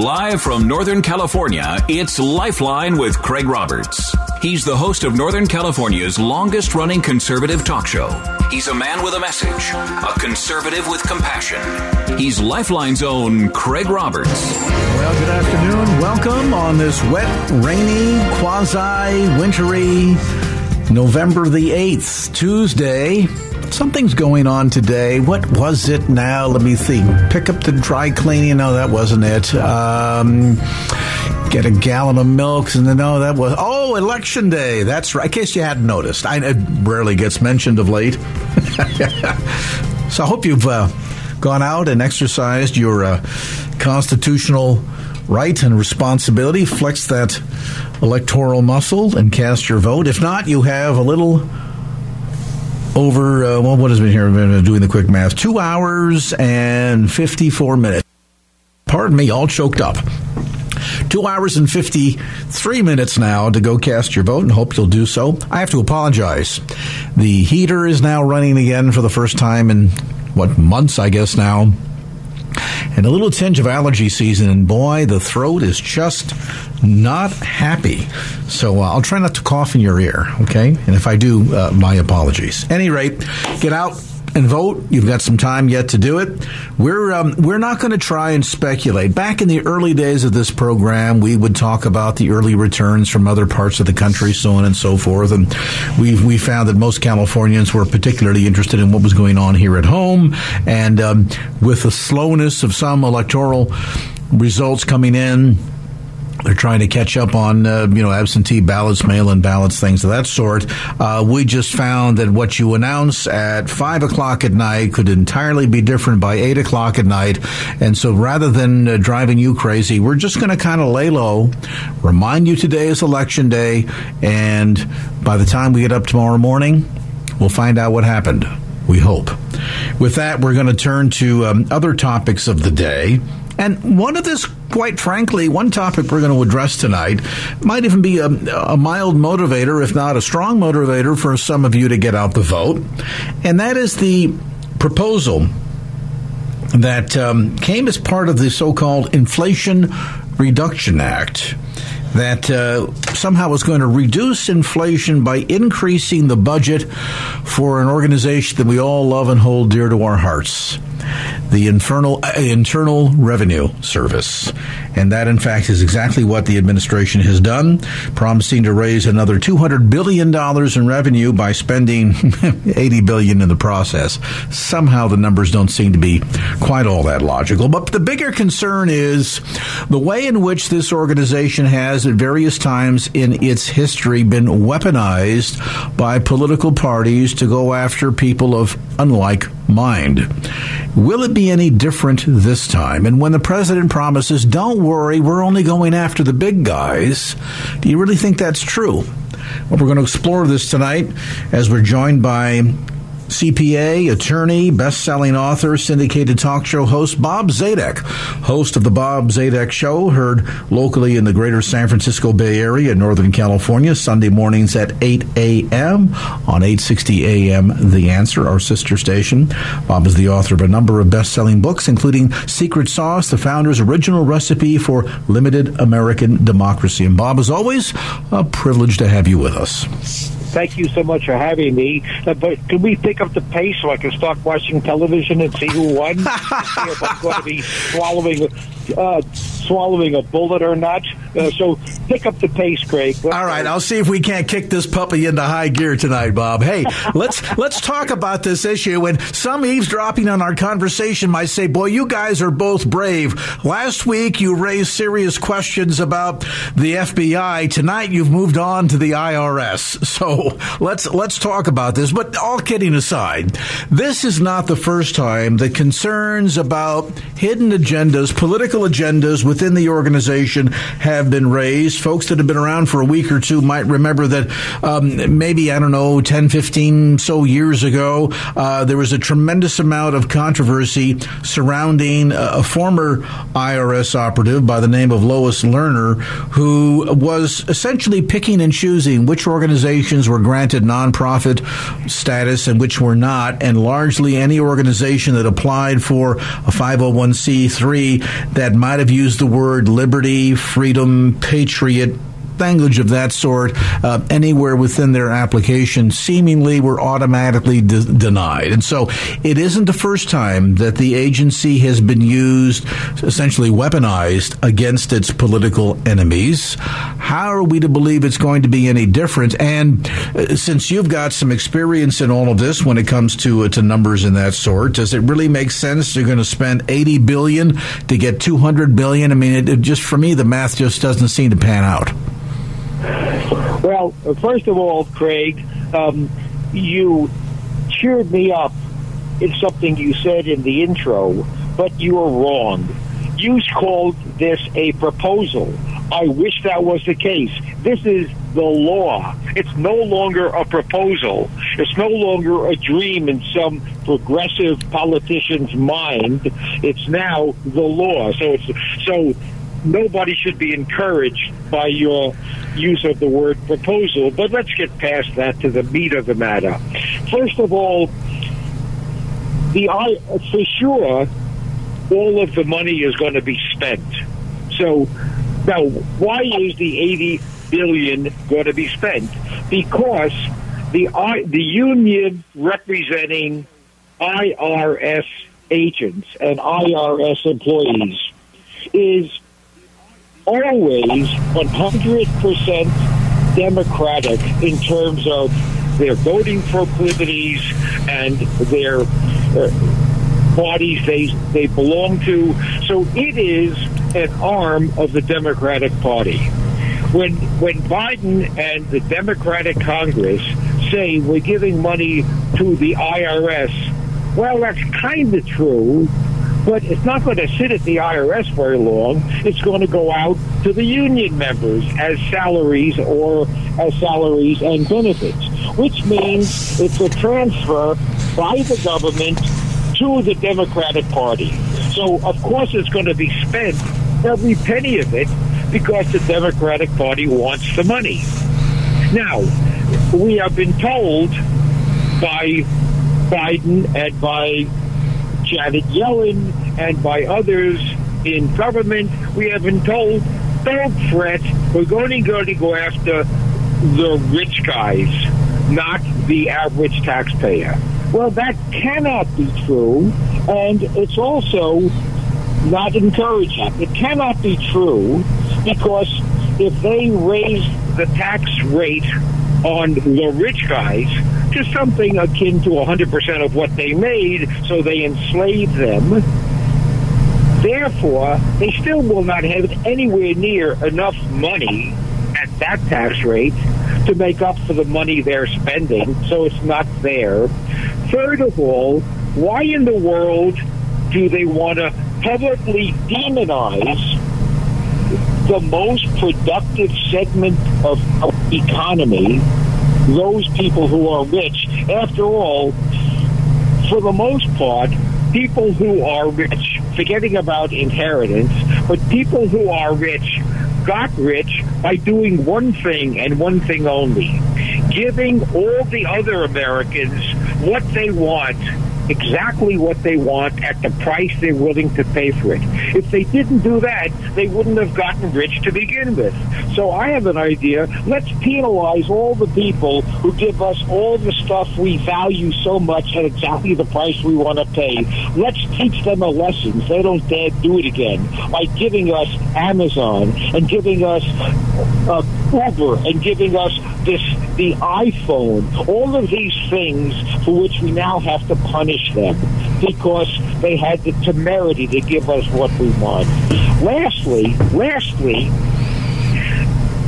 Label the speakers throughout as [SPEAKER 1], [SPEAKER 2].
[SPEAKER 1] Live from Northern California, it's Lifeline with Craig Roberts. He's the host of Northern California's longest running conservative talk show. He's a man with a message, a conservative with compassion. He's Lifeline's own Craig Roberts.
[SPEAKER 2] Well, good afternoon. Welcome on this wet, rainy, quasi wintry November the 8th, Tuesday. Something's going on today. What was it now? Let me think. Pick up the dry cleaning. No, that wasn't it. Um, get a gallon of milk. And then no, that was. Oh, election day. That's right. In case you hadn't noticed, I, it rarely gets mentioned of late. so I hope you've uh, gone out and exercised your uh, constitutional right and responsibility. Flex that electoral muscle and cast your vote. If not, you have a little over, uh, well, what has been here? I've been doing the quick math. Two hours and 54 minutes. Pardon me, all choked up. Two hours and 53 minutes now to go cast your vote and hope you'll do so. I have to apologize. The heater is now running again for the first time in, what, months, I guess now and a little tinge of allergy season. And boy, the throat is just not happy. So uh, I'll try not to cough in your ear, okay? And if I do, uh, my apologies. Any rate, get out and vote. You've got some time yet to do it. We're um, we're not going to try and speculate. Back in the early days of this program, we would talk about the early returns from other parts of the country, so on and so forth. And we we found that most Californians were particularly interested in what was going on here at home. And um, with the slowness of some electoral results coming in they're trying to catch up on uh, you know absentee ballots, mail-in ballots, things of that sort. Uh, we just found that what you announce at five o'clock at night could entirely be different by eight o'clock at night, and so rather than uh, driving you crazy, we're just going to kind of lay low, remind you today is election day, and by the time we get up tomorrow morning, we'll find out what happened. We hope. With that, we're going to turn to um, other topics of the day. And one of this, quite frankly, one topic we're going to address tonight might even be a, a, mild motivator, if not a strong motivator, for some of you to get out the vote. And that is the proposal that um, came as part of the so called Inflation Reduction Act that uh, somehow was going to reduce inflation by increasing the budget for an organization that we all love and hold dear to our hearts the infernal, uh, Internal Revenue Service. And that, in fact, is exactly what the administration has done, promising to raise another $200 billion in revenue by spending 80 billion in the process. Somehow the numbers don't seem to be quite all that logical. But the bigger concern is the way in which this organization has, at various times in its history, been weaponized by political parties to go after people of unlike mind. Will it be any different this time? And when the president promises, don't worry, we're only going after the big guys, do you really think that's true? Well, we're going to explore this tonight as we're joined by CPA, attorney, best-selling author, syndicated talk show host Bob Zadek, host of the Bob Zadek Show, heard locally in the greater San Francisco Bay Area, in Northern California, Sunday mornings at 8 a.m. on 860 a.m. The Answer, our sister station. Bob is the author of a number of best-selling books, including Secret Sauce, the founder's original recipe for limited American democracy. And Bob, as always, a privilege to have you with us
[SPEAKER 3] thank you so much for having me. Uh, but can we pick up the pace so I can start watching television and see who won? see if I'm going to be swallowing. Uh, swallowing a bullet or not. Uh, so pick up the pace, Craig.
[SPEAKER 2] Let's All right. I'll see if we can't kick this puppy into high gear tonight, Bob. Hey, let's let's talk about this issue. And some eavesdropping on our conversation might say, "Boy, you guys are both brave." Last week you raised serious questions about the FBI. Tonight you've moved on to the IRS. So let's let's talk about this. But all kidding aside, this is not the first time that concerns about hidden agendas, political agendas within the organization have been raised. Folks that have been around for a week or two might remember that um, maybe, I don't know, 10, 15 so years ago, uh, there was a tremendous amount of controversy surrounding a, a former IRS operative by the name of Lois Lerner, who was essentially picking and choosing which organizations were granted nonprofit status and which were not, and largely any organization that applied for a 501c3 that might have used the word liberty, freedom, patriot, language of that sort uh, anywhere within their application seemingly were automatically de- denied. And so it isn't the first time that the agency has been used, essentially weaponized against its political enemies. How are we to believe it's going to be any different? And uh, since you've got some experience in all of this when it comes to uh, to numbers in that sort, does it really make sense you're going to spend 80 billion to get 200 billion? I mean, it, it just for me the math just doesn't seem to pan out.
[SPEAKER 3] Well, first of all, Craig, um, you cheered me up in something you said in the intro, but you were wrong. You called this a proposal. I wish that was the case. This is the law. It's no longer a proposal. It's no longer a dream in some progressive politician's mind. It's now the law. So it's so nobody should be encouraged by your use of the word proposal. But let's get past that to the meat of the matter. First of all, the I for sure, all of the money is going to be spent. So now, why is the 80 billion going to be spent? Because the the union representing IRS agents and IRS employees is always 100% Democratic in terms of their voting proclivities and their uh, parties they they belong to. So it is an arm of the Democratic Party. When when Biden and the Democratic Congress say we're giving money to the IRS, well, that's kind of true but it's not going to sit at the IRS very long. It's going to go out to the union members as salaries or as salaries and benefits, which means it's a transfer by the government to the Democratic Party. So, of course, it's going to be spent, every penny of it, because the Democratic Party wants the money. Now, we have been told by Biden and by Janet Yellen and by others in government, we have been told, don't fret, we're going to, going to go after the rich guys, not the average taxpayer. Well, that cannot be true, and it's also not encouraging. It cannot be true because if they raise the tax rate on the rich guys to something akin to 100% of what they made, so they enslave them. Therefore, they still will not have anywhere near enough money at that tax rate to make up for the money they're spending, so it's not there. Third of all, why in the world do they want to publicly demonize the most productive segment of our economy, those people who are rich. After all, for the most part, people who are rich, forgetting about inheritance, but people who are rich got rich by doing one thing and one thing only giving all the other Americans what they want exactly what they want at the price they're willing to pay for it. If they didn't do that, they wouldn't have gotten rich to begin with. So I have an idea. Let's penalize all the people who give us all the stuff we value so much at exactly the price we want to pay. Let's teach them a lesson so they don't dare do it again by giving us Amazon and giving us uh, Uber and giving us this the iPhone. All of these things for which we now have to punish them because they had the temerity to give us what we want. Lastly, lastly,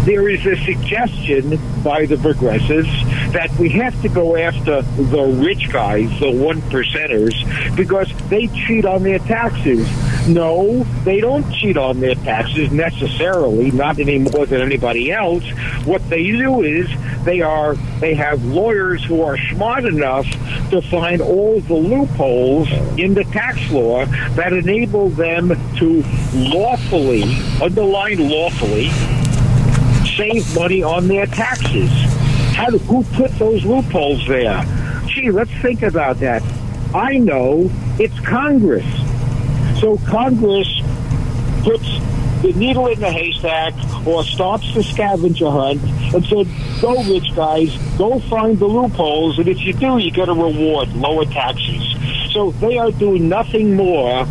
[SPEAKER 3] there is a suggestion by the progressives that we have to go after the rich guys, the one percenters, because they cheat on their taxes. No, they don't cheat on their taxes necessarily, not any more than anybody else. What they do is they are they have lawyers who are smart enough to find all the loopholes in the tax law that enable them to lawfully, underline lawfully, save money on their taxes. How do, who put those loopholes there? Gee, let's think about that. I know it's Congress. So Congress puts the needle in the haystack or starts the scavenger hunt and said, go rich guys, go find the loopholes, and if you do, you get a reward, lower taxes. So they are doing nothing more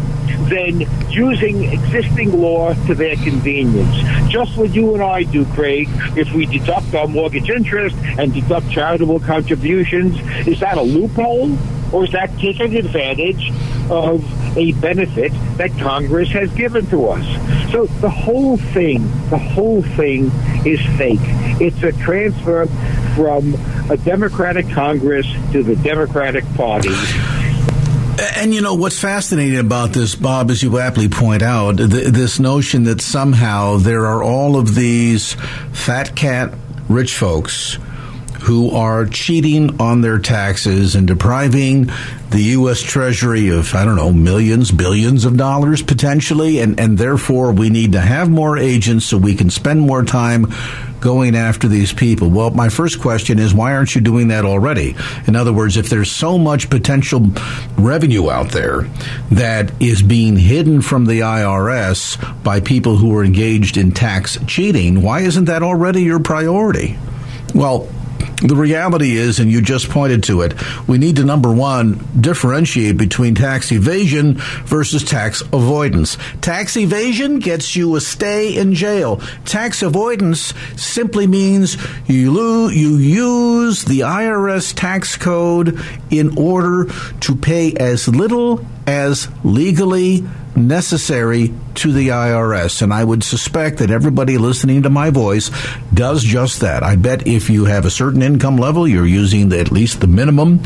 [SPEAKER 3] than using existing law to their convenience. Just what you and I do, Craig, if we deduct our mortgage interest and deduct charitable contributions, is that a loophole? Or is that taking advantage of a benefit that Congress has given to us? So the whole thing, the whole thing is fake. It's a transfer from a Democratic Congress to the Democratic Party.
[SPEAKER 2] And you know what's fascinating about this, Bob, as you aptly point out, th- this notion that somehow there are all of these fat cat rich folks who are cheating on their taxes and depriving the U.S. Treasury of, I don't know, millions, billions of dollars potentially, and, and therefore we need to have more agents so we can spend more time going after these people? Well, my first question is why aren't you doing that already? In other words, if there's so much potential revenue out there that is being hidden from the IRS by people who are engaged in tax cheating, why isn't that already your priority? Well, the reality is, and you just pointed to it, we need to number one differentiate between tax evasion versus tax avoidance. Tax evasion gets you a stay in jail. Tax avoidance simply means you lo- you use the IRS tax code in order to pay as little as legally necessary to the IRS. And I would suspect that everybody listening to my voice does just that. I bet if you have a certain income level, you're using the, at least the minimum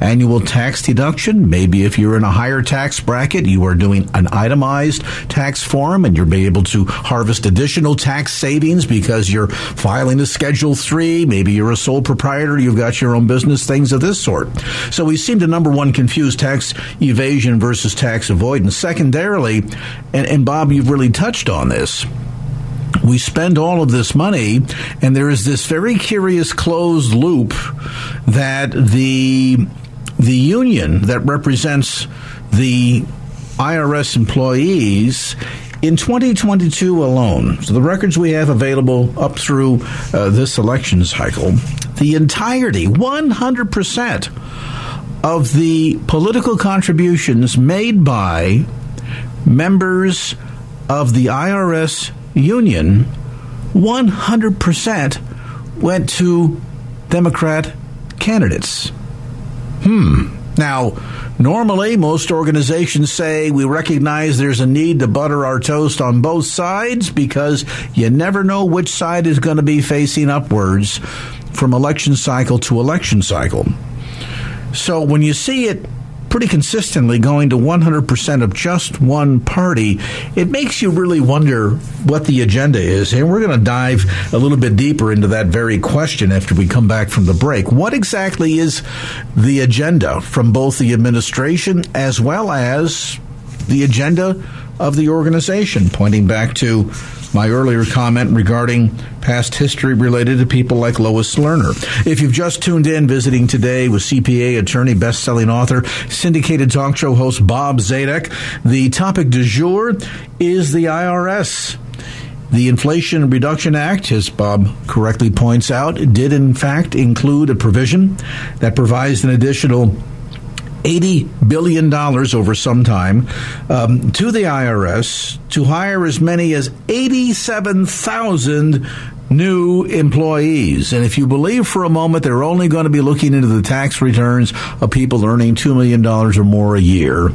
[SPEAKER 2] annual tax deduction. Maybe if you're in a higher tax bracket, you are doing an itemized tax form and you're able to harvest additional tax savings because you're filing a Schedule 3. Maybe you're a sole proprietor, you've got your own business, things of this sort. So we seem to, number one, confuse tax evasion versus tax avoidance. And, and Bob, you've really touched on this we spend all of this money, and there is this very curious closed loop that the the union that represents the IRS employees in 2022 alone, so the records we have available up through uh, this election cycle, the entirety, 100% of the political contributions made by members of the IRS union, 100% went to Democrat candidates. Hmm. Now, normally most organizations say we recognize there's a need to butter our toast on both sides because you never know which side is going to be facing upwards from election cycle to election cycle. So when you see it pretty consistently going to 100% of just one party, it makes you really wonder what the agenda is. And we're going to dive a little bit deeper into that very question after we come back from the break. What exactly is the agenda from both the administration as well as the agenda of the organization, pointing back to my earlier comment regarding past history related to people like Lois Lerner. If you've just tuned in, visiting today with CPA attorney, best-selling author, syndicated talk show host Bob Zadek, the topic du jour is the IRS. The Inflation Reduction Act, as Bob correctly points out, did in fact include a provision that provides an additional $80 billion over some time um, to the IRS to hire as many as 87,000 new employees. And if you believe for a moment they're only going to be looking into the tax returns of people earning $2 million or more a year,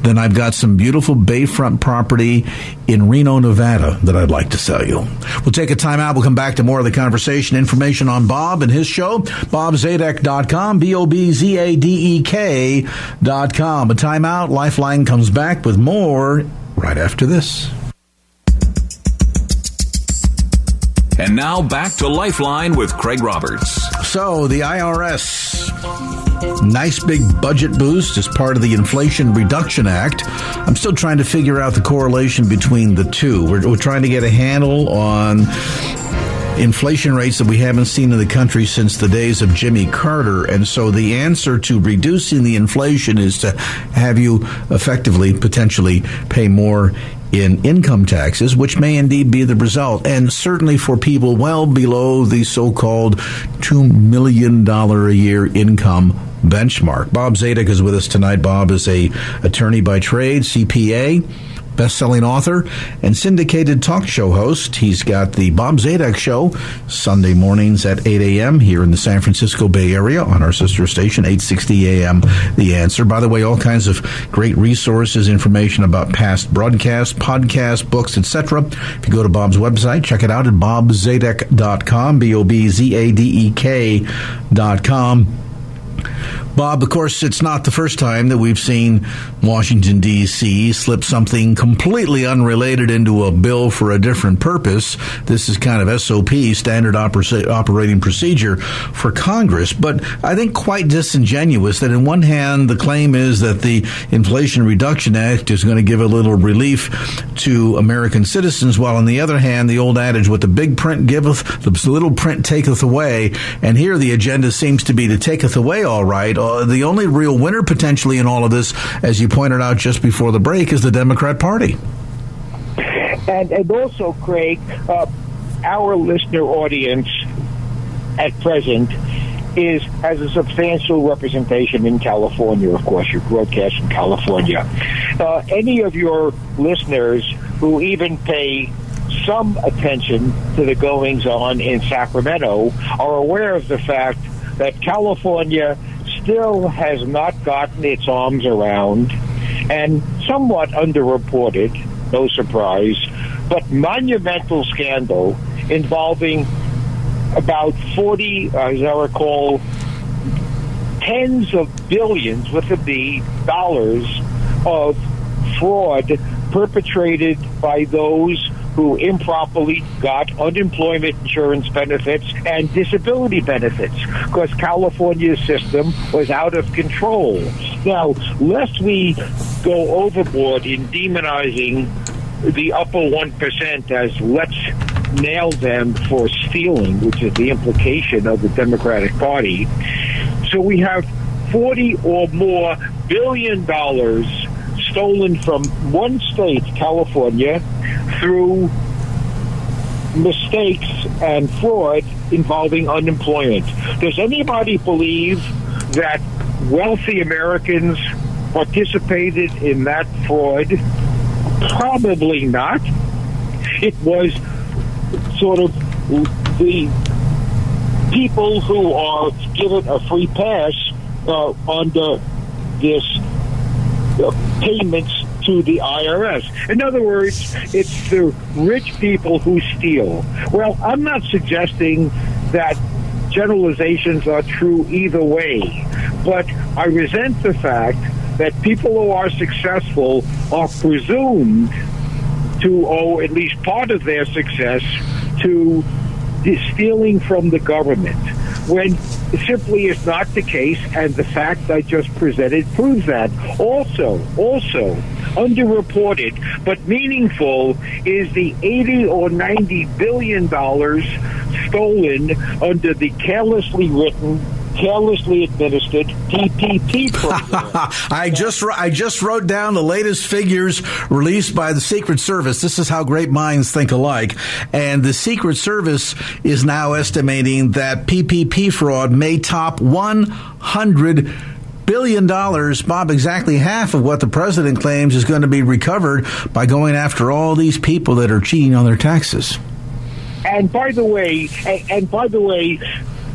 [SPEAKER 2] then I've got some beautiful bayfront property in Reno, Nevada that I'd like to sell you. We'll take a time out. We'll come back to more of the conversation. Information on Bob and his show, bobzadek.com, B-O-B-Z-A-D-E-K.com. A timeout. Lifeline comes back with more right after this.
[SPEAKER 1] And now back to Lifeline with Craig Roberts.
[SPEAKER 2] So, the IRS, nice big budget boost as part of the Inflation Reduction Act. I'm still trying to figure out the correlation between the two. We're, we're trying to get a handle on inflation rates that we haven't seen in the country since the days of Jimmy Carter. And so the answer to reducing the inflation is to have you effectively, potentially pay more in income taxes, which may indeed be the result. And certainly for people well below the so called $2 million a year income benchmark. Bob Zadek is with us tonight. Bob is a attorney by trade, CPA best-selling author and syndicated talk show host. He's got the Bob Zadek Show Sunday mornings at 8 a.m. here in the San Francisco Bay Area on our sister station, 860 a.m. The Answer. By the way, all kinds of great resources, information about past broadcasts, podcasts, books, etc. If you go to Bob's website, check it out at bobzadek.com, B-O-B-Z-A-D-E-K dot com. Bob, of course, it's not the first time that we've seen Washington, D.C. slip something completely unrelated into a bill for a different purpose. This is kind of SOP, standard oper- operating procedure for Congress, but I think quite disingenuous that, in one hand, the claim is that the Inflation Reduction Act is going to give a little relief to American citizens, while on the other hand, the old adage, what the big print giveth, the little print taketh away. And here the agenda seems to be to taketh away all right uh, the only real winner potentially in all of this, as you pointed out just before the break, is the Democrat Party.
[SPEAKER 3] And, and also, Craig, uh, our listener audience at present is has a substantial representation in California. Of course, you broadcast in California. Uh, any of your listeners who even pay some attention to the goings on in Sacramento are aware of the fact that California still has not gotten its arms around and somewhat underreported, no surprise, but monumental scandal involving about 40, uh, as I recall, tens of billions with a B dollars of fraud perpetrated by those who improperly got unemployment insurance benefits and disability benefits because California's system was out of control. Now, lest we go overboard in demonizing the upper 1% as let's nail them for stealing, which is the implication of the Democratic Party. So we have 40 or more billion dollars stolen from one state, California, through mistakes and fraud involving unemployment. Does anybody believe that wealthy Americans participated in that fraud? Probably not. It was sort of the people who are given a free pass uh, under this uh, payments to the IRS. In other words, it's the rich people who steal. Well, I'm not suggesting that generalizations are true either way, but I resent the fact that people who are successful are presumed to owe at least part of their success to stealing from the government when simply is not the case, and the fact I just presented proves that. Also, also, underreported but meaningful is the 80 or 90 billion dollars stolen under the carelessly written carelessly administered PPP program.
[SPEAKER 2] I just I just wrote down the latest figures released by the Secret Service. This is how great minds think alike. And the Secret Service is now estimating that PPP fraud may top 100 billion dollars, Bob, exactly half of what the president claims is going to be recovered by going after all these people that are cheating on their taxes.
[SPEAKER 3] And by the way, and, by the way,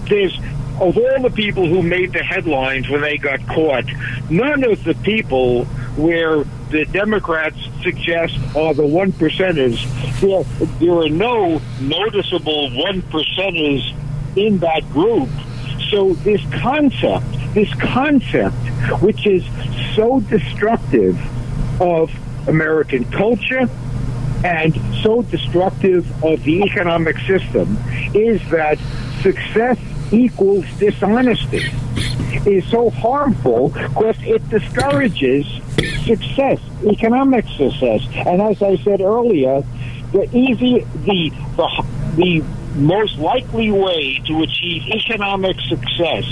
[SPEAKER 3] there's of all the people who made the headlines when they got caught, none of the people where the Democrats suggest are the one percenters. There, there are no noticeable one percenters in that group. So this concept, this concept, which is so destructive of American culture and so destructive of the economic system, is that success equals dishonesty is so harmful because it discourages success, economic success. And as I said earlier, the easy, the the the most likely way to achieve economic success,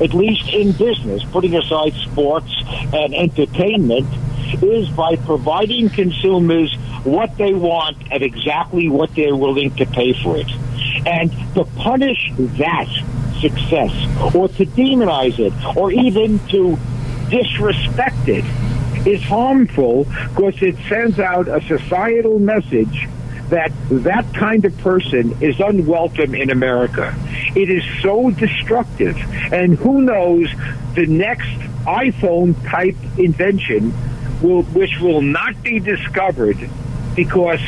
[SPEAKER 3] at least in business, putting aside sports and entertainment, is by providing consumers what they want at exactly what they're willing to pay for it. And to punish that success or to demonize it or even to disrespect it is harmful because it sends out a societal message that that kind of person is unwelcome in America. It is so destructive. And who knows, the next iPhone type invention will, which will not be discovered because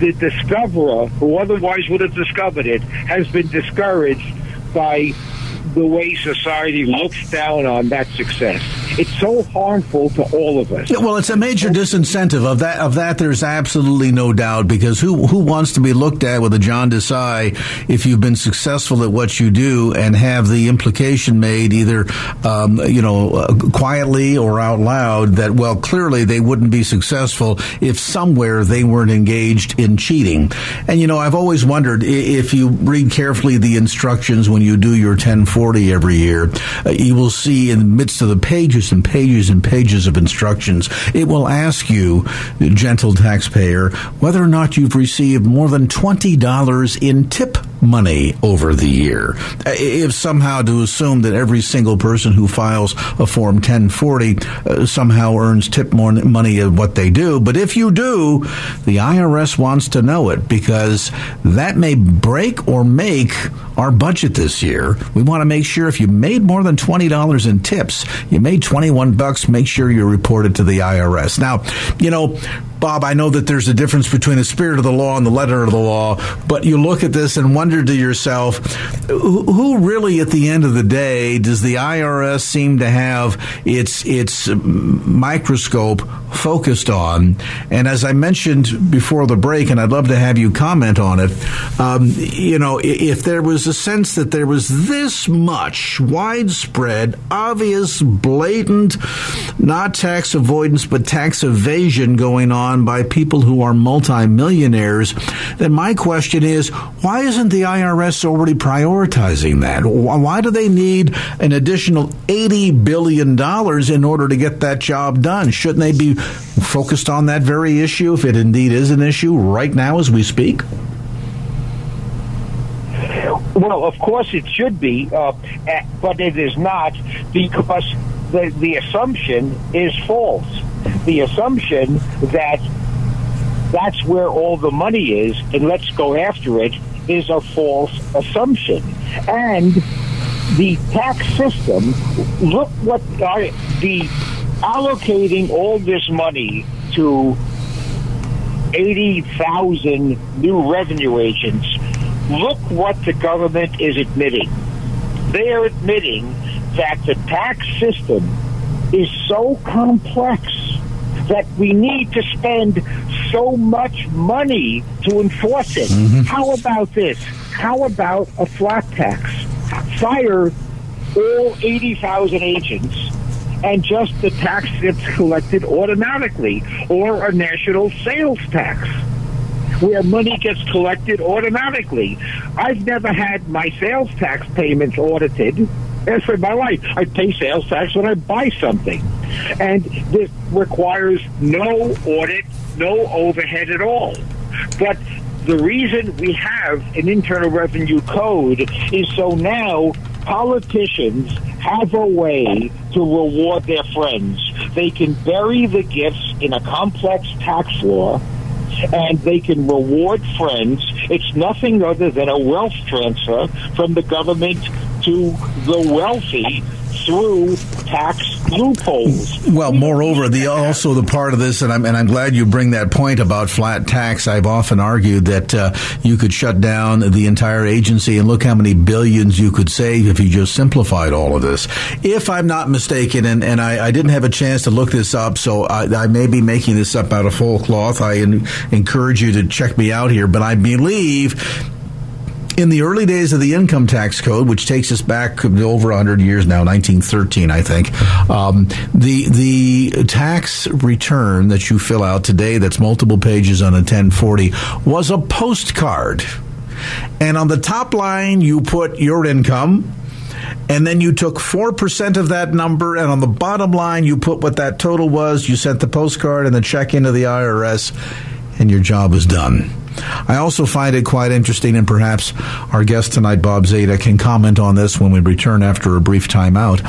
[SPEAKER 3] the discoverer, who otherwise would have discovered it, has been discouraged by the way society looks down on that success. It's so harmful to all of us.
[SPEAKER 2] Yeah, well, it's a major disincentive of that. Of that, there's absolutely no doubt because who who wants to be looked at with a jaundiced eye if you've been successful at what you do and have the implication made either um, you know uh, quietly or out loud that well clearly they wouldn't be successful if somewhere they weren't engaged in cheating. And you know I've always wondered if you read carefully the instructions when you do your 1040 every year, uh, you will see in the midst of the pages and pages and pages of instructions, it will ask you, gentle taxpayer, whether or not you've received more than $20 in tip money over the year. If somehow to assume that every single person who files a Form 1040 uh, somehow earns tip more money of what they do, but if you do, the IRS wants to know it because that may break or make our budget this year. We want to make sure if you made more than $20 in tips, you made 21 bucks, make sure you report it to the IRS. Now, you know, Bob, I know that there's a difference between the spirit of the law and the letter of the law, but you look at this and wonder to yourself, who really, at the end of the day, does the IRS seem to have its its microscope focused on? And as I mentioned before the break, and I'd love to have you comment on it, um, you know, if there was a sense that there was this much widespread, obvious, blatant, not tax avoidance but tax evasion going on on by people who are multimillionaires, then my question is why isn't the IRS already prioritizing that? Why do they need an additional $80 billion in order to get that job done? Shouldn't they be focused on that very issue if it indeed is an issue right now as we speak?
[SPEAKER 3] Well, of course it should be, uh, but it is not because the, the assumption is false the assumption that that's where all the money is and let's go after it is a false assumption. And the tax system, look what are the allocating all this money to 80,000 new revenue agents. Look what the government is admitting. They are admitting that the tax system is so complex that we need to spend so much money to enforce it. Mm-hmm. How about this? How about a flat tax? Fire all 80,000 agents and just the tax gets collected automatically, or a national sales tax where money gets collected automatically. I've never had my sales tax payments audited. As for my life, I pay sales tax when I buy something. And this requires no audit, no overhead at all. But the reason we have an internal revenue code is so now politicians have a way to reward their friends. They can bury the gifts in a complex tax law and they can reward friends. It's nothing other than a wealth transfer from the government to the wealthy through tax loopholes.
[SPEAKER 2] Well, moreover, the also the part of this, and I'm and I'm glad you bring that point about flat tax. I've often argued that uh, you could shut down the entire agency and look how many billions you could save if you just simplified all of this. If I'm not mistaken, and, and I, I didn't have a chance to look this up, so I, I may be making this up out of full cloth. I in, encourage you to check me out here, but I believe in the early days of the income tax code, which takes us back over 100 years now, 1913, I think, um, the the tax return that you fill out today, that's multiple pages on a 1040, was a postcard, and on the top line you put your income. And then you took 4% of that number, and on the bottom line, you put what that total was. You sent the postcard and the check into the IRS, and your job is done. I also find it quite interesting, and perhaps our guest tonight, Bob Zadek, can comment on this when we return after a brief timeout.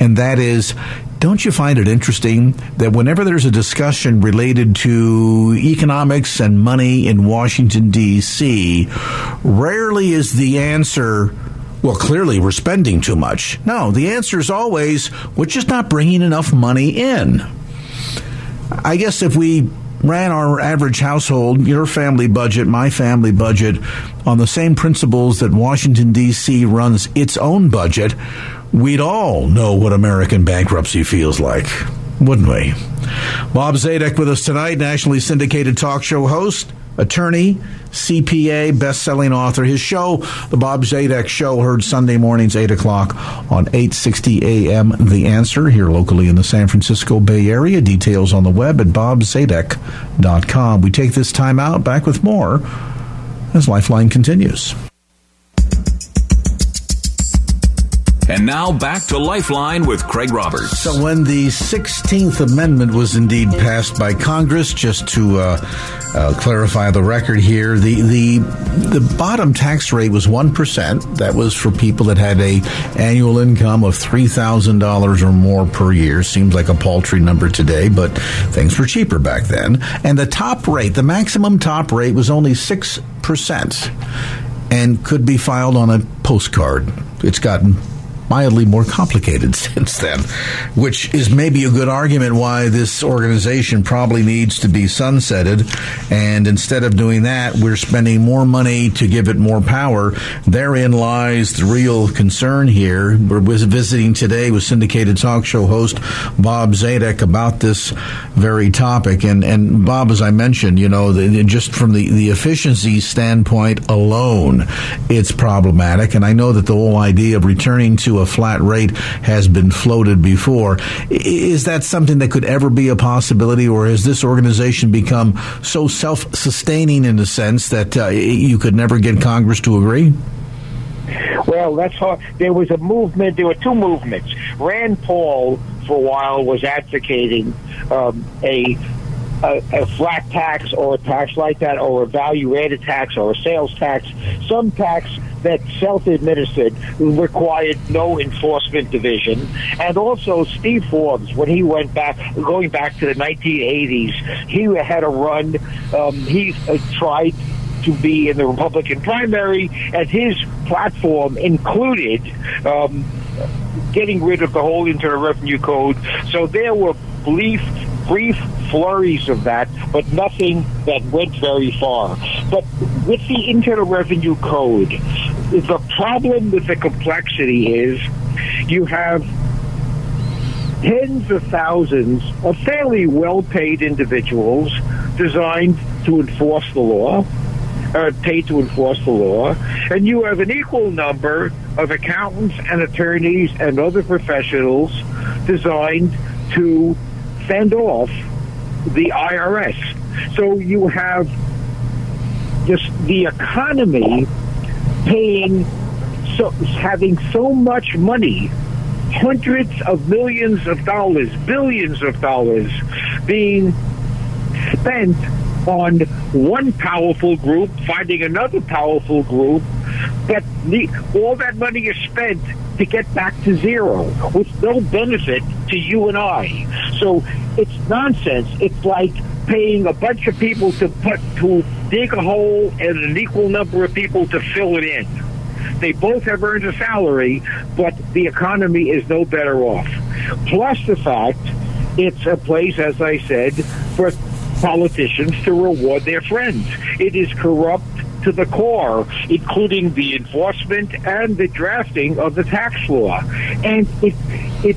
[SPEAKER 2] And that is, don't you find it interesting that whenever there's a discussion related to economics and money in Washington, D.C., rarely is the answer, well, clearly we're spending too much. No, the answer is always, we're just not bringing enough money in. I guess if we ran our average household, your family budget, my family budget, on the same principles that Washington, D.C. runs its own budget, we'd all know what American bankruptcy feels like, wouldn't we? Bob Zadek with us tonight, nationally syndicated talk show host attorney, CPA, best-selling author. His show, The Bob Zadek Show, heard Sunday mornings, 8 o'clock on 860 AM. The Answer, here locally in the San Francisco Bay Area. Details on the web at bobzadek.com. We take this time out, back with more as Lifeline continues.
[SPEAKER 1] And now back to Lifeline with Craig Roberts.
[SPEAKER 2] So, when the 16th Amendment was indeed passed by Congress, just to uh, uh, clarify the record here, the, the the bottom tax rate was one percent. That was for people that had a annual income of three thousand dollars or more per year. Seems like a paltry number today, but things were cheaper back then. And the top rate, the maximum top rate, was only six percent, and could be filed on a postcard. It's gotten mildly more complicated since then, which is maybe a good argument why this organization probably needs to be sunsetted. And instead of doing that, we're spending more money to give it more power. Therein lies the real concern here. We're visiting today with syndicated talk show host Bob Zadek about this very topic. And, and Bob, as I mentioned, you know, the, just from the, the efficiency standpoint alone, it's problematic. And I know that the whole idea of returning to a flat rate has been floated before. Is that something that could ever be a possibility, or has this organization become so self sustaining in a sense that uh, you could never get Congress to agree?
[SPEAKER 3] Well, that's hard. There was a movement. There were two movements. Rand Paul, for a while, was advocating um, a a, a, flat tax or a tax like that or a value added tax or a sales tax, some tax that self-administered required no enforcement division. And also Steve Forbes, when he went back, going back to the 1980s, he had a run. Um, he uh, tried to be in the Republican primary, and his platform included um, getting rid of the whole Internal Revenue Code. So there were brief, brief flurries of that, but nothing that went very far. But with the Internal Revenue Code, the problem with the complexity is you have tens of thousands of fairly well-paid individuals designed to enforce the law, or paid to enforce the law, and you have an equal number of accountants and attorneys and other professionals designed to fend off the IRS. So you have just the economy paying so having so much money hundreds of millions of dollars billions of dollars being spent on one powerful group finding another powerful group but the, all that money is spent to get back to zero with no benefit to you and I. So it's nonsense. It's like paying a bunch of people to put to dig a hole and an equal number of people to fill it in. They both have earned a salary, but the economy is no better off. Plus the fact it's a place, as I said, for politicians to reward their friends. It is corrupt to the core, including the enforcement and the drafting of the tax law. And it, it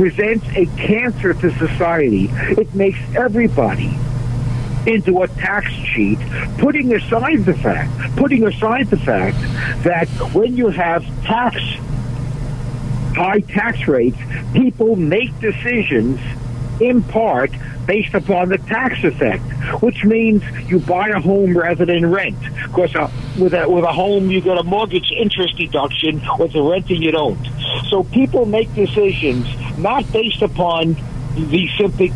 [SPEAKER 3] presents a cancer to society. It makes everybody into a tax cheat, putting aside the fact, putting aside the fact that when you have tax, high tax rates, people make decisions in part based upon the tax effect, which means you buy a home rather than rent. Because uh, with a with a home, you get a mortgage interest deduction. With a renting, you don't. So people make decisions not based upon the simple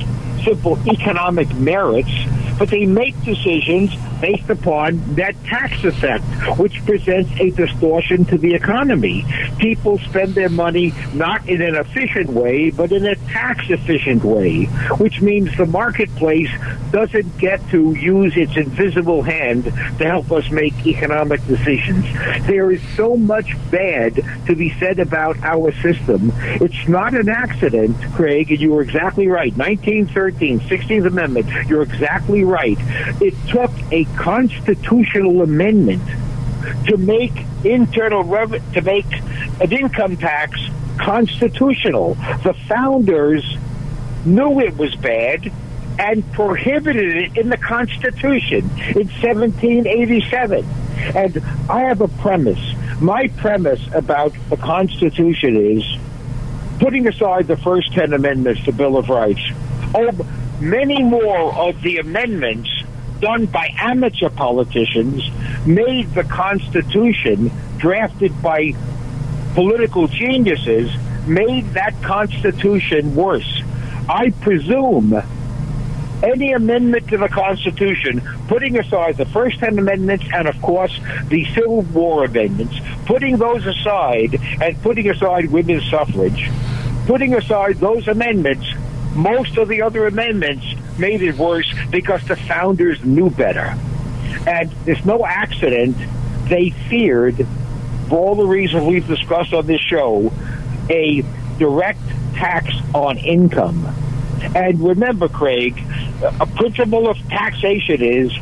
[SPEAKER 3] simple economic merits, but they make decisions based upon that tax effect, which presents a distortion to the economy. People spend their money not in an efficient way, but in a tax efficient way, which means the marketplace doesn't get to use its invisible hand to help us make economic decisions. There is so much bad to be said about our system. It's not an accident, Craig, and you were exactly right. 1913, 16th Amendment, you're exactly right. It took a constitutional amendment to make internal revenue, to make an income tax constitutional. The founders knew it was bad and prohibited it in the Constitution in 1787. And I have a premise. My premise about the Constitution is putting aside the first 10 amendments to Bill of Rights, oh, many more of the amendments done by amateur politicians made the Constitution drafted by political geniuses made that Constitution worse. I presume any amendment to the Constitution, putting aside the first 10 amendments and, of course, the Civil War amendments, putting those aside and putting aside women's suffrage, putting aside those amendments, most of the other amendments made it worse because the founders knew better. And there's no accident they feared, for all the reasons we've discussed on this show, a direct tax on income. And remember, Craig, a principle of taxation is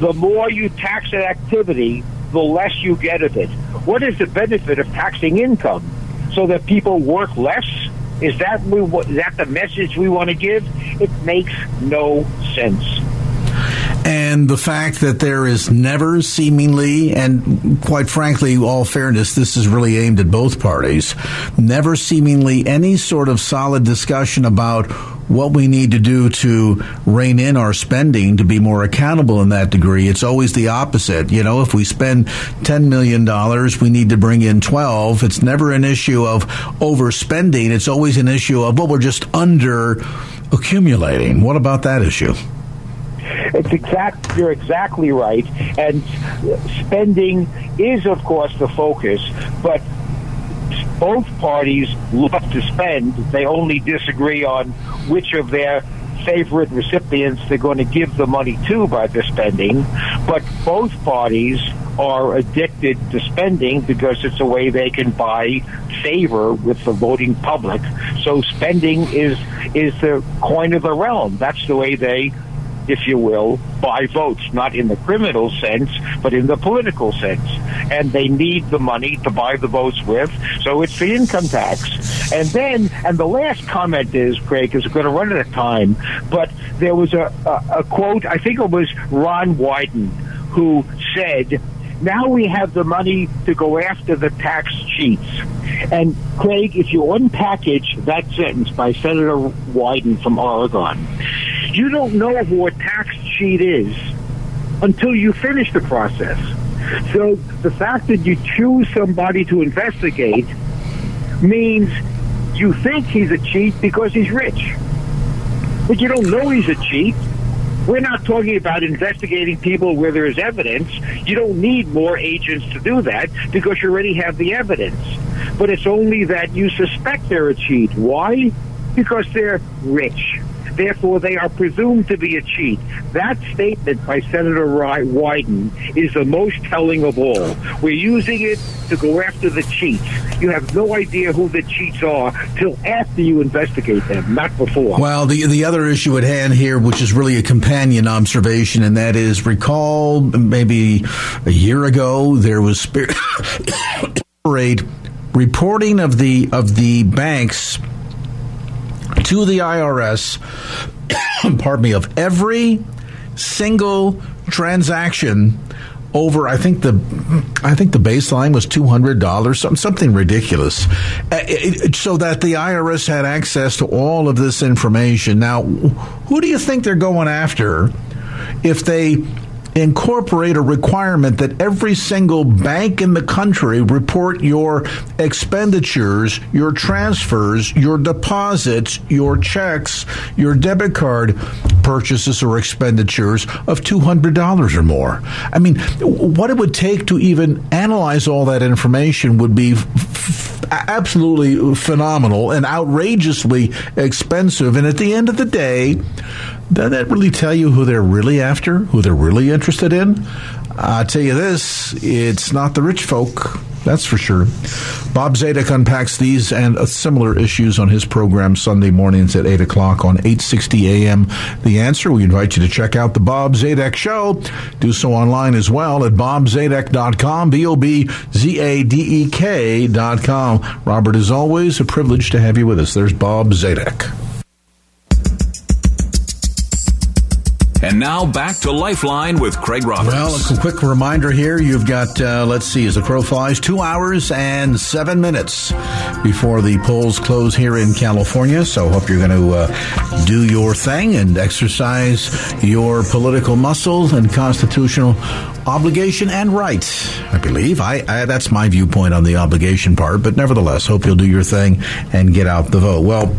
[SPEAKER 3] the more you tax an activity, the less you get of it. What is the benefit of taxing income? So that people work less? Is that we, is that the message we want to give? It makes no sense.
[SPEAKER 2] And the fact that there is never seemingly, and quite frankly, all fairness, this is really aimed at both parties, never seemingly any sort of solid discussion about what we need to do to rein in our spending to be more accountable in that degree. It's always the opposite. You know, if we spend $10 million, we need to bring in 12. It's never an issue of overspending. It's always an issue of, well, we're just under accumulating. What about that issue?
[SPEAKER 3] It's exact. You're exactly right. And spending is, of course, the focus, but both parties love to spend. They only disagree on which of their favorite recipients they're going to give the money to by the spending. But both parties are addicted to spending because it's a way they can buy favor with the voting public. So spending is is the coin of the realm. That's the way they if you will, buy votes, not in the criminal sense, but in the political sense. And they need the money to buy the votes with, so it's the income tax. And then, and the last comment is, Craig, is going to run out of time, but there was a, a, a quote, I think it was Ron Wyden, who said, now we have the money to go after the tax cheats. And Craig, if you unpackage that sentence by Senator Wyden from Oregon, you don't know who a tax cheat is until you finish the process. So the fact that you choose somebody to investigate means you think he's a cheat because he's rich. But you don't know he's a cheat. We're not talking about investigating people where there is evidence. You don't need more agents to do that because you already have the evidence. But it's only that you suspect they're a cheat. Why? Because they're rich. Therefore, they are presumed to be a cheat. That statement by Senator Wyden is the most telling of all. We're using it to go after the cheats. You have no idea who the cheats are till after you investigate them, not before.
[SPEAKER 2] Well, the the other issue at hand here, which is really a companion observation, and that is recall maybe a year ago there was spirit reporting of the of the banks to the IRS, pardon me, of every single transaction over I think the I think the baseline was two hundred dollars something ridiculous, uh, so that the IRS had access to all of this information. Now, who do you think they're going after if they incorporate a requirement that every single bank in the country report your expenditures, your transfers, your deposits, your checks, your debit card purchases or expenditures of $200 or more. I mean, what it would take to even analyze all that information would be f- absolutely phenomenal and outrageously expensive. And at the end of the day, does that really tell you who they're really after, who they're really interested in? I'll tell you this, it's not the rich folk. That's for sure. Bob Zadek unpacks these and similar issues on his program Sunday mornings at 8 o'clock on 860 a.m. The Answer. We invite you to check out the Bob Zadek Show. Do so online as well at bobzadek.com, B-O-B-Z-A-D-E-K dot com. Robert, as always, a privilege to have you with us. There's Bob Zadek.
[SPEAKER 1] And now back to Lifeline with Craig Roberts.
[SPEAKER 2] Well, a quick reminder here. You've got, uh, let's see, as the crow flies, two hours and seven minutes before the polls close here in California. So hope you're going to uh, do your thing and exercise your political muscle and constitutional obligation and right. I believe I, I, that's my viewpoint on the obligation part, but nevertheless, hope you'll do your thing and get out the vote. Well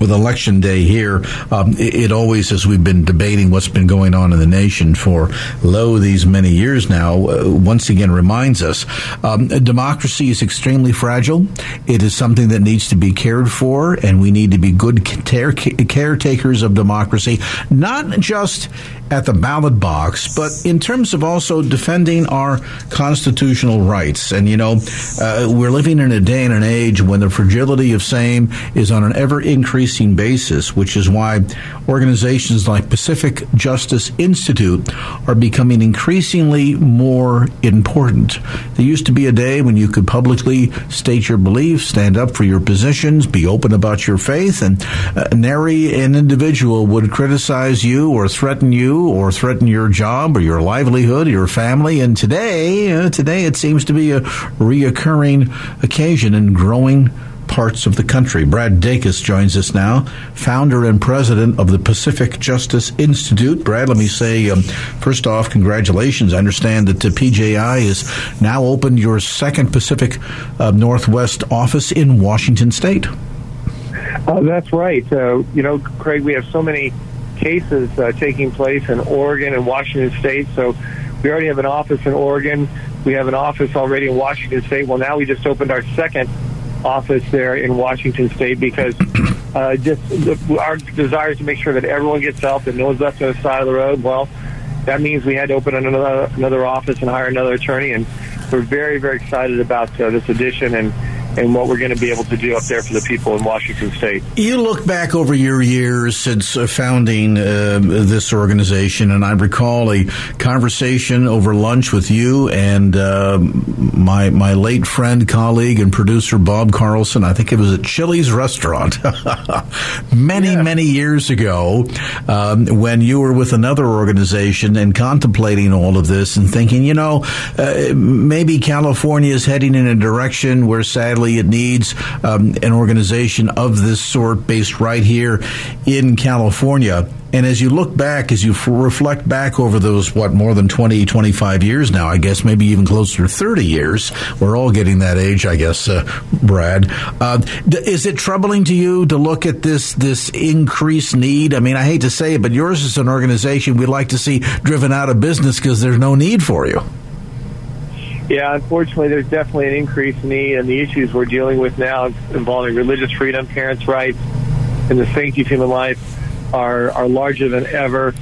[SPEAKER 2] with election day here, um, it, it, always, as we've been debating what's been going on in the nation for lo these many years now, uh, once again reminds us um, democracy is extremely fragile. It is something that needs to be cared for, and we need to be good care- caretakers of democracy, not just at the ballot box, but in terms of also defending our constitutional rights. And, you know, uh, we're living in a day and an age when the fragility of same is on an ever increasing basis, which is why organizations like Pacific Justice Institute are becoming increasingly more important. There used to be a day when you could publicly state your beliefs, stand up for your positions, be open about your faith, and uh, nary an individual would criticize you or threaten you or threaten your job or your livelihood, or your family. And today, uh, today it seems to be a reoccurring occasion and growing parts of the country. Brad Dacus joins us now, founder and president of the Pacific Justice Institute. Brad, let me say, um, first off, congratulations. I understand that the PJI has now opened your second Pacific uh, Northwest office in Washington State.
[SPEAKER 4] Uh, that's right. Uh, you know, Craig, we have so many cases uh, taking place in Oregon and Washington State. So we already have an office in Oregon. We have an office already in Washington State. Well, now we just opened our second office there in Washington State because uh, just the, our desire is to make sure that everyone gets help and no one's left on the side of the road. Well, that means we had to open another another office and hire another attorney, and we're very very excited about uh, this addition and and what we're going to be able to do up there for the people in Washington State.
[SPEAKER 2] You look back over your years since uh, founding uh, this organization, and I recall a conversation over lunch with you and uh, my my late friend, colleague, and producer Bob Carlson. I think it was at Chili's restaurant many yeah. many years ago um, when you were with another organization and contemplating all of this and thinking, you know, uh, maybe California is heading in a direction where sadly it needs um, an organization of this sort based right here in California. And as you look back, as you f- reflect back over those, what, more than 20, 25 years now, I guess, maybe even closer to 30 years, we're all getting that age, I guess, uh, Brad. Uh, is it troubling to you to look at this, this increased need? I mean, I hate to say it, but yours is an organization we'd like to see driven out of business because there's no need for you.
[SPEAKER 4] Yeah, unfortunately, there's definitely an increased need, and the issues we're dealing with now involving religious freedom, parents' rights, and the sanctity of human life are are larger than ever,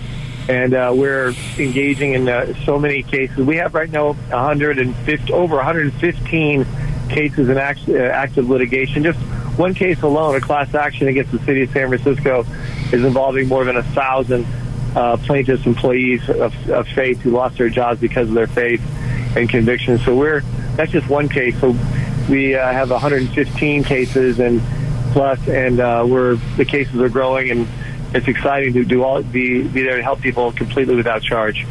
[SPEAKER 4] and uh, we're engaging in uh, so many cases. We have right now 150 over 115 cases in act, uh, active litigation. Just one case alone, a class action against the city of San Francisco, is involving more than a thousand uh, plaintiffs, employees of, of faith who lost their jobs because of their faith and convictions. So we're that's just one case. So we uh, have 115 cases and plus, and uh, we're the cases are growing and it's exciting to do all be be there to help people completely without charge.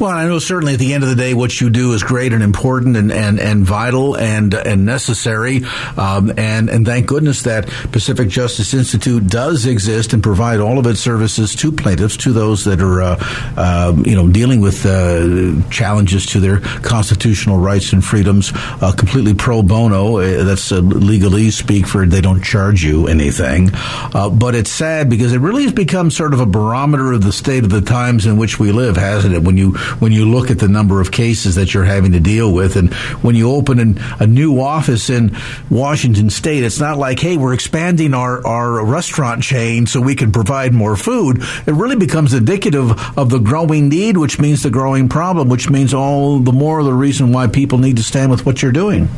[SPEAKER 2] Well, I know certainly at the end of the day, what you do is great and important and and, and vital and and necessary. Um, and and thank goodness that Pacific Justice Institute does exist and provide all of its services to plaintiffs, to those that are uh, uh, you know dealing with uh, challenges to their constitutional rights and freedoms, uh, completely pro bono. Uh, that's uh, legalese speak for they don't charge you anything. but it's sad because it really is become sort of a barometer of the state of the times in which we live, hasn't it? When you when you look at the number of cases that you're having to deal with, and when you open an, a new office in Washington State, it's not like, hey, we're expanding our our restaurant chain so we can provide more food. It really becomes indicative of the growing need, which means the growing problem, which means all the more the reason why people need to stand with what you're doing.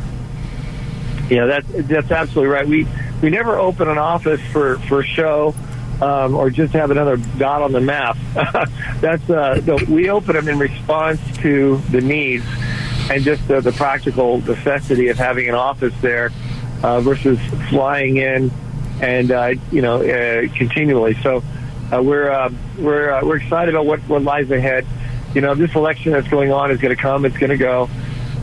[SPEAKER 4] Yeah, that's that's absolutely right. We we never open an office for for show um, or just have another dot on the map. That's uh, we open them in response to the needs and just uh, the practical necessity of having an office there uh, versus flying in and uh, you know uh, continually. So uh, we're uh, we're uh, we're excited about what what lies ahead. You know, this election that's going on is going to come. It's going to go.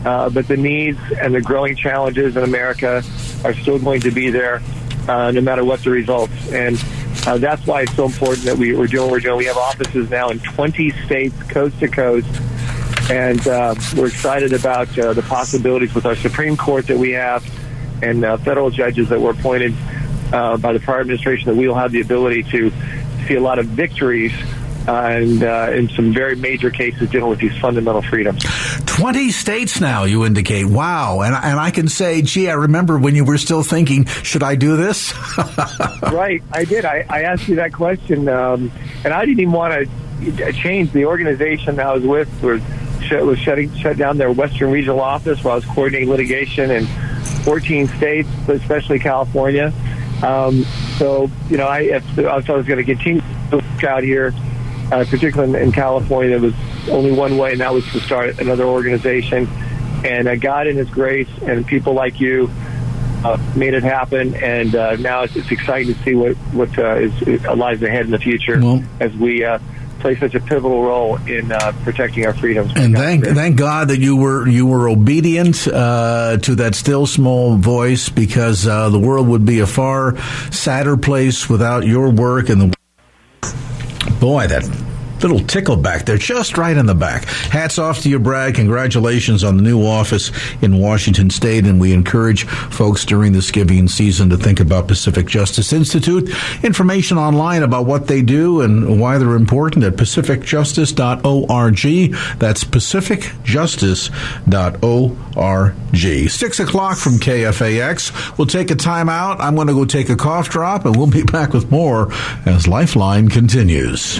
[SPEAKER 4] Uh, but the needs and the growing challenges in America are still going to be there, uh, no matter what the results. And uh, that's why it's so important that we, are doing what we're doing. We have offices now in 20 states, coast to coast, and uh, we're excited about uh, the possibilities with our Supreme Court that we have and uh, federal judges that were appointed uh, by the prior administration that we will have the ability to see a lot of victories uh, and uh, in some very major cases dealing with these fundamental freedoms.
[SPEAKER 2] 20 states now, you indicate. Wow. And, and I can say, gee, I remember when you were still thinking, should I do this?
[SPEAKER 4] right. I did. I, I asked you that question, um, and I didn't even want to change the organization I was with. Was, was shutting shut down their Western Regional Office while I was coordinating litigation in 14 states, especially California. Um, so, you know, I, if, I was going to continue out here uh, particularly in, in California, there was only one way, and that was to start another organization. And uh, God, in His grace, and people like you, uh, made it happen. And uh, now it's, it's exciting to see what what uh, is, is lies ahead in the future well, as we. Uh, play such a pivotal role in uh, protecting our freedoms.
[SPEAKER 2] And thank thank God that you were you were obedient uh, to that still small voice, because uh, the world would be a far sadder place without your work and the boy, that little tickle back there, just right in the back. Hats off to you, Brad. Congratulations on the new office in Washington State, and we encourage folks during this giving season to think about Pacific Justice Institute. Information online about what they do and why they're important at pacificjustice.org. That's pacificjustice.org. Six o'clock from KFAX. We'll take a time out. I'm going to go take a cough drop, and we'll be back with more as Lifeline continues.